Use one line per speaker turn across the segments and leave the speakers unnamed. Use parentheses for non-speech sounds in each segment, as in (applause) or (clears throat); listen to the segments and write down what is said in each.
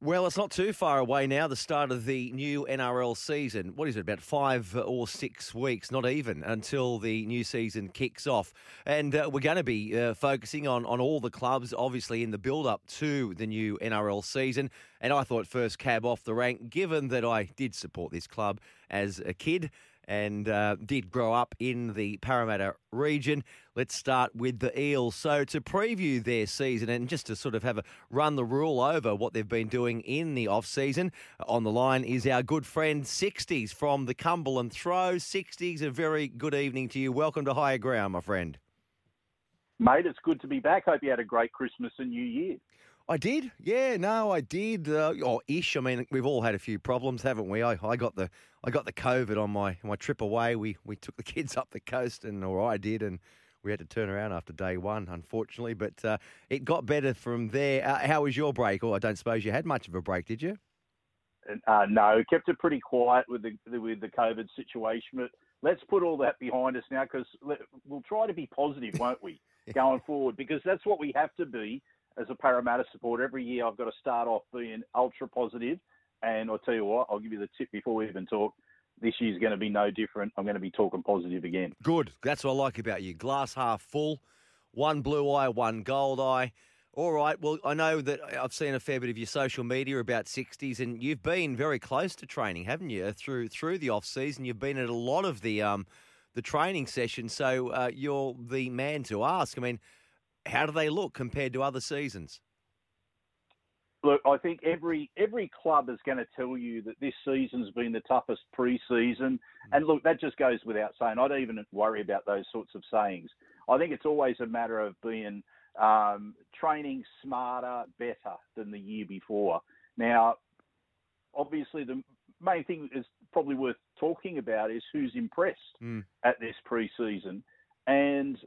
Well, it's not too far away now, the start of the new NRL season. What is it, about five or six weeks, not even, until the new season kicks off. And uh, we're going to be uh, focusing on, on all the clubs, obviously, in the build up to the new NRL season. And I thought first cab off the rank, given that I did support this club as a kid and uh, did grow up in the Parramatta region. Let's start with the Eels. So, to preview their season and just to sort of have a run the rule over what they've been doing in the off season, on the line is our good friend 60s from the Cumberland Throw. 60s, a very good evening to you. Welcome to Higher Ground, my friend.
Mate, it's good to be back. Hope you had a great Christmas and New Year.
I did, yeah. No, I did. Uh, or ish. I mean, we've all had a few problems, haven't we? I, I got the I got the COVID on my my trip away. We we took the (laughs) kids up the coast, and or I did, and we had to turn around after day one, unfortunately. But uh, it got better from there. Uh, how was your break? Or I don't suppose you had much of a break, did you?
Uh, no, kept it pretty quiet with the with the COVID situation. But let's put all that behind us now, because we'll try to be positive, won't we, (laughs) going forward? Because that's what we have to be as a Parramatta supporter. Every year, I've got to start off being ultra positive. And I'll tell you what, I'll give you the tip before we even talk. This year's going to be no different. I'm going to be talking positive again.
Good. That's what I like about you. Glass half full, one blue eye, one gold eye. All right. Well, I know that I've seen a fair bit of your social media about 60s, and you've been very close to training, haven't you? Through through the off season, you've been at a lot of the um the training sessions. So uh, you're the man to ask. I mean, how do they look compared to other seasons?
Look, I think every every club is going to tell you that this season's been the toughest pre-season, and look, that just goes without saying. I don't even worry about those sorts of sayings. I think it's always a matter of being um, training smarter, better than the year before. Now, obviously, the main thing is probably worth talking about is who's impressed
Mm.
at this pre-season, and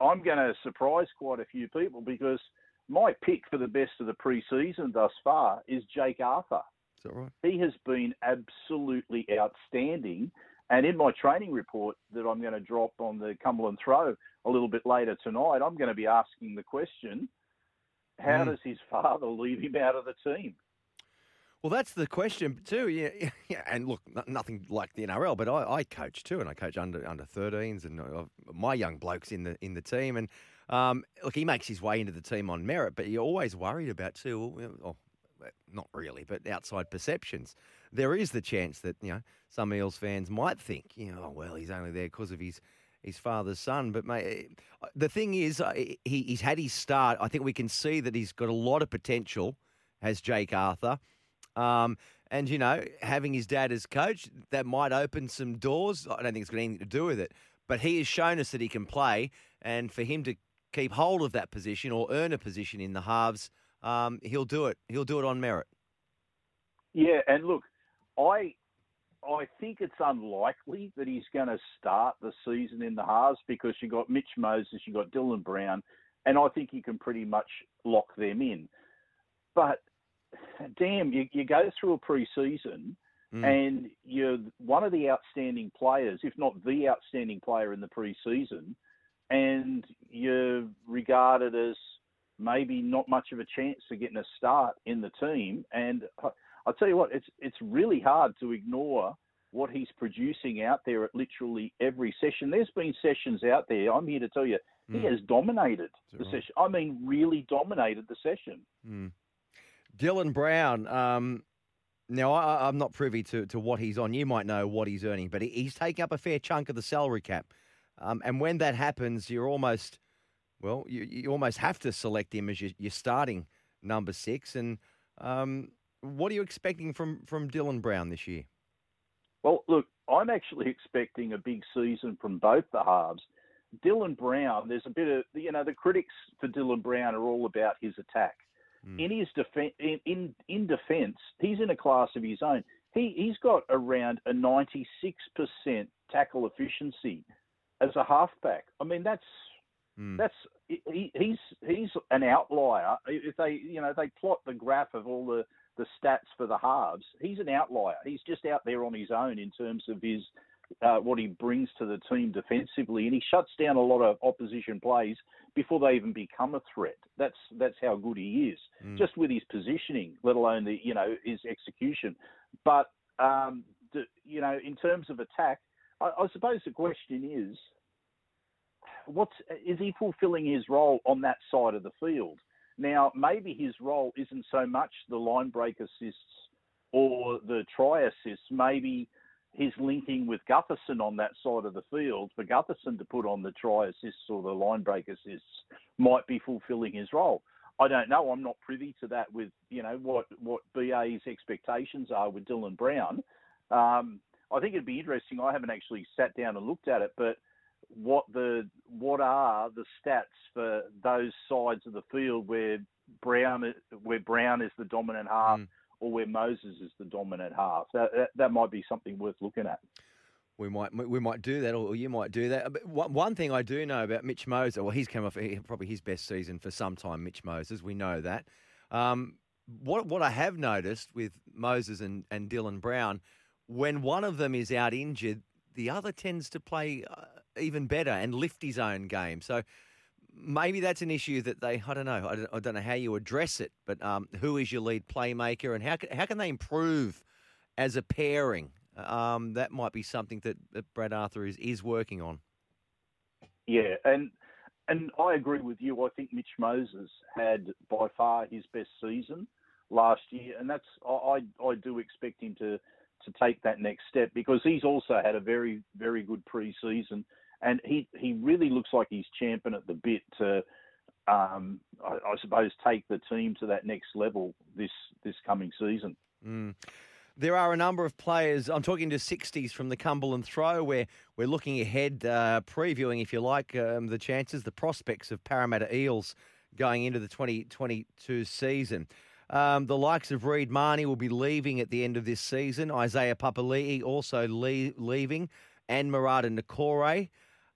I'm going to surprise quite a few people because my pick for the best of the pre-season thus far is Jake Arthur.
Is that right?
He has been absolutely outstanding. And in my training report that I'm going to drop on the Cumberland Throw a little bit later tonight, I'm going to be asking the question how
Mm.
does his father leave him out of the team?
Well, that's the question too. Yeah, yeah. And look, n- nothing like the NRL, but I, I coach too, and I coach under under 13s, and uh, my young blokes in the in the team. And um, look, he makes his way into the team on merit, but you're always worried about too. Oh, not really, but outside perceptions. There is the chance that you know some Eels fans might think, you know, oh, well, he's only there because of his his father's son. But mate, uh, the thing is, he, he's had his start. I think we can see that he's got a lot of potential. Has Jake Arthur? Um, and you know, having his dad as coach, that might open some doors. I don't think it's got anything to do with it, but he has shown us that he can play, and for him to keep hold of that position or earn a position in the halves, um, he'll do it. He'll do it on merit.
Yeah, and look, I I think it's unlikely that he's going to start the season in the halves because you got Mitch Moses, you got Dylan Brown, and I think you can pretty much lock them in. But damn, you, you go through a pre-season
Mm.
and you're one of the outstanding players, if not the outstanding player in the pre-season, and you're regarded as maybe not much of a chance of getting a start in the team. And I'll tell you what, it's it's really hard to ignore what he's producing out there at literally every session. There's been sessions out there. I'm here to tell you, he
Mm.
has dominated the
right?
session. I mean, really dominated the session.
Mm. Dylan Brown. Um, now, I, I'm not privy to, to what he's on. You might know what he's earning, but he, he's taking up a fair chunk of the salary cap. Um, and when that happens, you're almost, well, you, you almost have to select him as your, your starting number six. And um, what are you expecting from, from Dylan Brown this year?
Well, look, I'm actually expecting a big season from both the halves. Dylan Brown, there's a bit of, you know, the critics for Dylan Brown are all about his attack. mm. in his defense, in, in in defence, he's in a class of his own. He he's got around a 96% tackle efficiency as a halfback. I mean, that's mm. that's he, he's he's an outlier. If they you know they plot the graph of all the the stats for the halves, he's an outlier. He's just out there on his own in terms of his uh, what he brings to the team defensively, and he shuts down a lot of opposition plays before they even become a threat. That's that's how good he is, mm. just with his positioning, let alone the you know his execution. But um, the, you know, in terms of attack, I, I suppose the question is, what's is he fulfilling his role on that side of the field? Now, maybe his role isn't so much the line break assists or the try assists. Maybe he's linking with Gutherson on that side of the field for Gutherson to put on the try assists or the line break assists might be fulfilling his role. I don't know. I'm not privy to that with you know what what BA's expectations are with Dylan Brown. Um, I think it'd be interesting. I haven't actually sat down and looked at it, but what the what are the stats for those sides of the field where Brown where Brown is the dominant half mm. or where Moses is the dominant half? That, that, that might be something worth looking at.
We might we might do that, or you might do that. But one thing I do know about Mitch Moses, well, he's come off probably his best season for some time. Mitch Moses, we know that. Um, what what I have noticed with Moses and, and Dylan Brown, when one of them is out injured, the other tends to play uh, even better and lift his own game. So maybe that's an issue that they I don't know I don't, I don't know how you address it, but um, who is your lead playmaker and how can, how can they improve as a pairing? um, that might be something that, that Brad Arthur is, is working on.
Yeah, and and I agree with you. I think Mitch Moses had by far his best season last year, and that's I I do expect him to to take that next step because he's also had a very very good preseason, and he he really looks like he's champing at the bit to. Um, I, I, suppose take the team to that next level this this coming season.
Mm. There are a number of players. I'm talking to 60s from the Cumberland Throw, where we're looking ahead, uh, previewing, if you like, um, the chances, the prospects of Parramatta Eels going into the 2022 season. Um, the likes of Reed Mahoney will be leaving at the end of this season. Isaiah Papali'i also le- leaving, and Marata Niukore.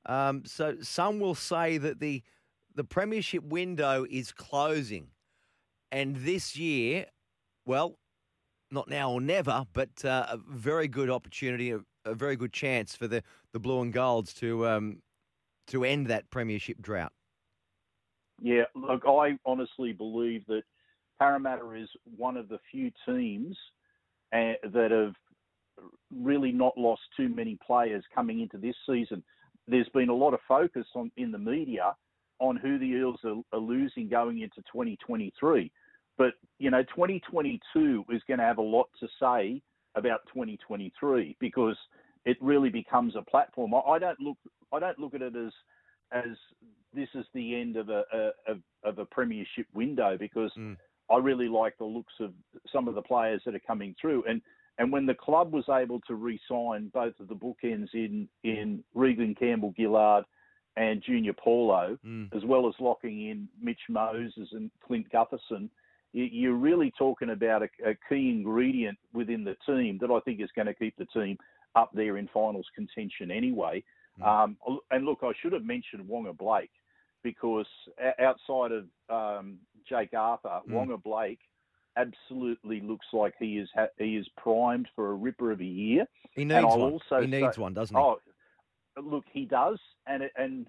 Um, so some will say that the the premiership window is closing, and this year, well, not now or never, but uh, a very good opportunity, a, a, very good chance for the, the Blue and Golds to um, to end that premiership drought.
Yeah, look, I honestly believe that Parramatta is one of the few teams uh, that have really not lost too many players coming into this season. There's been a lot of focus on in the media on who the Eels are, are losing going into 2023. But you know, 2022 is going to have a lot to say about 2023 because it really becomes a platform. I, don't look I don't look at it as as this is the end of a, a of a premiership window because mm. I really like the looks of some of the players that are coming through and and when the club was able to re-sign both of the bookends in in Reagan Campbell Gillard and Junior Paulo, mm. as well as locking in Mitch Moses and Clint Gutherson, you're really talking about a, a, key ingredient within the team that I think is going to keep the team up there in finals contention anyway. Mm. Um, and look, I should have mentioned Waqa Blake because outside of um, Jake Arthur, mm. Waqa Blake absolutely looks like he is ha- he is primed for a ripper of a year.
He needs one. Also he needs say, one, doesn't he?
Oh, look, he does, and and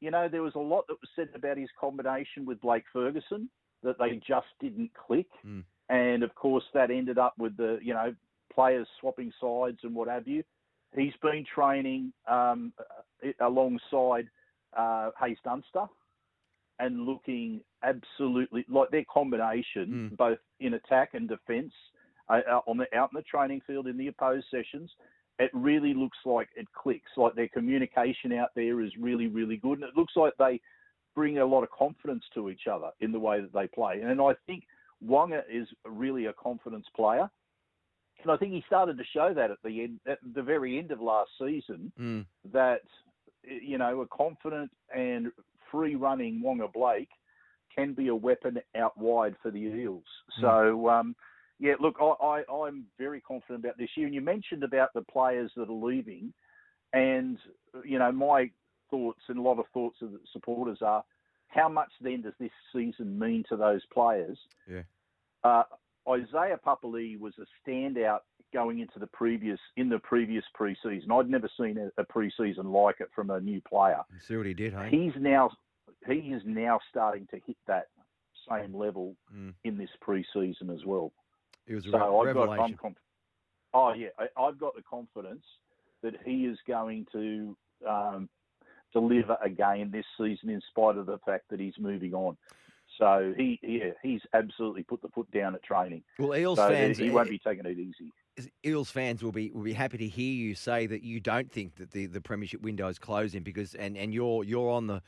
you know there was a lot that was said about his combination with Blake Ferguson that they just didn't click. Mm. And of course, that ended up with the you know players swapping sides and what have you. He's been training um, alongside uh, Haze Dunster and looking absolutely like their combination, mm. both in attack and defence, uh, uh, on the out in the training field in the opposed sessions. It really looks like it clicks. Like their communication out there is really, really good, and it looks like they bring a lot of confidence to each other in the way that they play. And I think Waqa is really a confidence player. And I think he started to show that at the end, at the very end of last season, mm. that you know a confident and free running Waqa Blake can be a weapon out wide for the Eels.
Hmm.
So, um, yeah, look, I, I, I'm very confident about this year. And you mentioned about the players that are leaving, and you know my thoughts and a lot of thoughts of the supporters are, how much then does this season mean to those players?
Yeah.
Uh, Isaiah Papali was a standout going into the previous in the previous preseason. I'd never seen a, a preseason like it from a new player.
See what he did, hey?
He's now he is now starting to hit that same level
Mm.
in this preseason as well.
It was a
So
re-
I've got I'm
revelation.
conf- oh yeah, I, I've got the confidence that he is going to um, deliver again this season, in spite of the fact that he's moving on. So he yeah, he's absolutely put the foot down at training.
well, Eels
So
fans,
he won't be taking it easy.
Eels fans will be will be happy to hear you say that you don't think that the, the premiership window is closing because and, and you're you're on the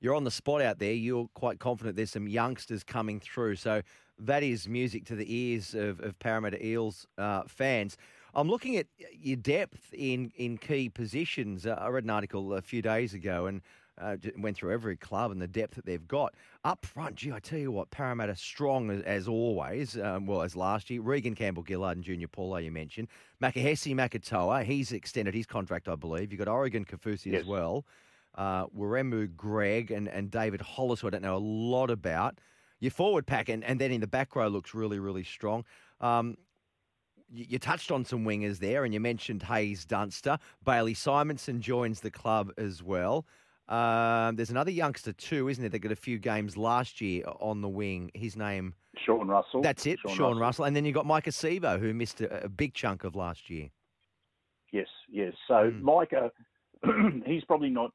you're on the spot out there. You're quite confident there's some youngsters coming through. So that is music to the ears of, of Parramatta Eels uh, fans. I'm looking at your depth in, in key positions. Uh, I read an article a few days ago and uh, went through every club and the depth that they've got. Up front, gee, I tell you what, Parramatta strong as, as always, um, well, as last year. Reagan Campbell Gillard and Junior Paulo, you mentioned. Makahesi Makatoa, he's extended his contract, I believe. You've got Oregon Kaufusi
Yes.
as well. Uh, Wiremu Greig and, and David Hollis, who I don't know a lot about. Your forward pack, and, and then in the back row looks really, really strong. Um, you touched on some wingers there, and you mentioned Haze Dunster. Bailey Simonson joins the club as well. Um, there's another youngster too, isn't there? That got a few games last year on the wing. His name,
Sean Russell.
that's it, Sean, Russell. And then you've got Maika Sivo, who missed a, a big chunk of last year.
Yes, yes. So
Mm.
Maika, (clears throat) he's probably not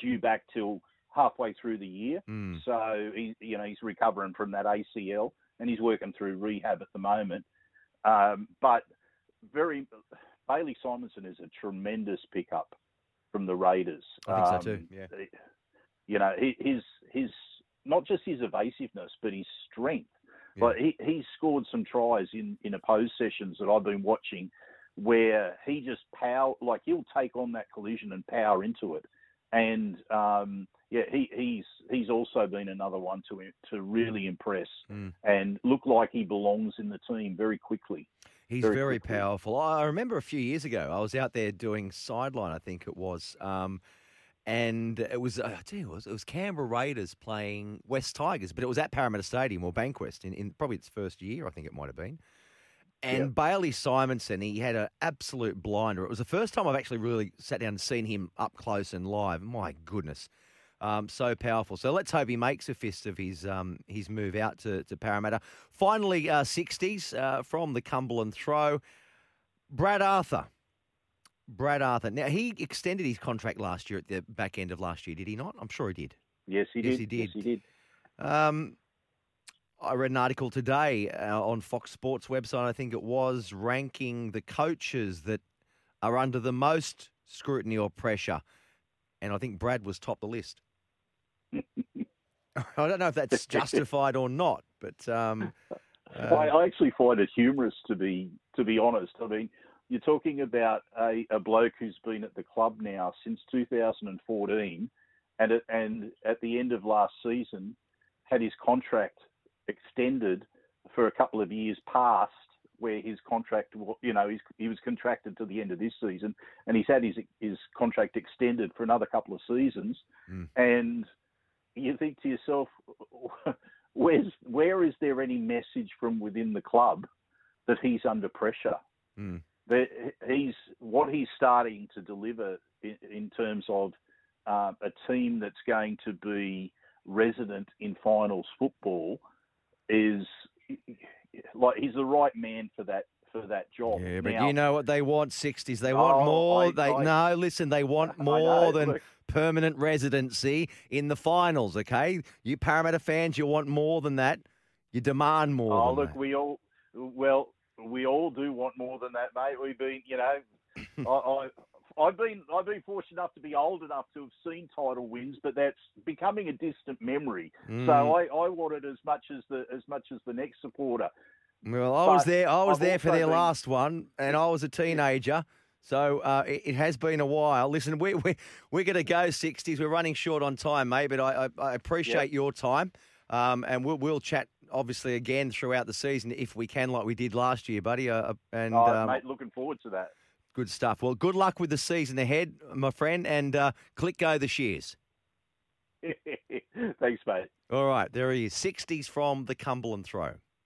due back till halfway through the year.
Mm.
So he, you know, he's recovering from that ACL and he's working through rehab at the moment. Um, but very Bailey Simonson is a tremendous pickup from the Raiders.
I think so
Um,
too, yeah.
You know, his his not just his evasiveness, but his strength.
Yeah.
Like he he scored some tries in in opposed sessions that I've been watching, where he just power like he'll take on that collision and power into it, and um, yeah, he he's he's also been another one to to really impress
Mm.
and look like he belongs in the team very quickly.
He's
very
very, powerful. I remember a few years ago, I was out there doing sideline, I think it was, um, and it was, uh, I tell you, it was, it was Canberra Raiders playing West Tigers, but it was at Parramatta Stadium or Bankwest in, in probably its first year, I think it might have been. And
Yeah.
Bailey Simonson, he had an absolute blinder. It was the first time I've actually really sat down and seen him up close and live. My goodness. Um, so powerful. So let's hope he makes a fist of his um, his move out to, to Parramatta. Finally, uh, 60s uh, from the Cumberland throw. Brad Arthur. Brad Arthur. Now, he extended his contract last year at the back end of last year, did he not? I'm sure he did.
Yes, he
Yes,
did.
he did.
Yes, he did.
Um, I read an article today uh, on Fox Sports website, I think it was, ranking the coaches that are under the most scrutiny or pressure. And I think Brad was top the list. (laughs) I don't know if that's justified or not, but um,
I,
uh,
I actually find it humorous to be to be honest. I mean, you're talking about a, a bloke who's been at the club now since 2014, and at, and at the end of last season had his contract extended for a couple of years past where his contract, you know, he was contracted to the end of this season, and he's had his his contract extended for another couple of seasons,
Mm.
and you think to yourself, (laughs) where's where is there any message from within the club that he's under pressure?
mm,
That he's what he's starting to deliver in, in terms of uh, a team that's going to be resident in finals football is like he's the right man for that for that job.
yeah, but
Now-
you know what they want? 60s. They want
Oh,
more.
I-
they
I-
No, listen, they want (laughs) more
know,
than
look.
Permanent residency in the finals, okay? You Parramatta fans, you want more than that. You demand more
Oh, look,
that.
we all well, we all do want more than that, mate. We've been, you know, (laughs) I, I, I've been, I've been fortunate enough to be old enough to have seen title wins, but that's becoming a distant memory.
Mm.
So I, I want it as much as the, as much as the next supporter.
Well, I was there. I was
I've
there for their
been-
last one, and I was a teenager. So uh, it, it has been a while. Listen, we, we, we're going to go 60s. We're running short on time, mate, but I, I, I appreciate your time. Um, and we'll, we'll chat obviously again throughout the season if we can, like we did last year, buddy. Uh, and
oh,
um,
mate, looking forward to that.
Good stuff. Well, good luck with the season ahead, my friend, and uh, click go the shears. (laughs)
Thanks, mate.
All right, there he is. 60s from the Cumberland Throw.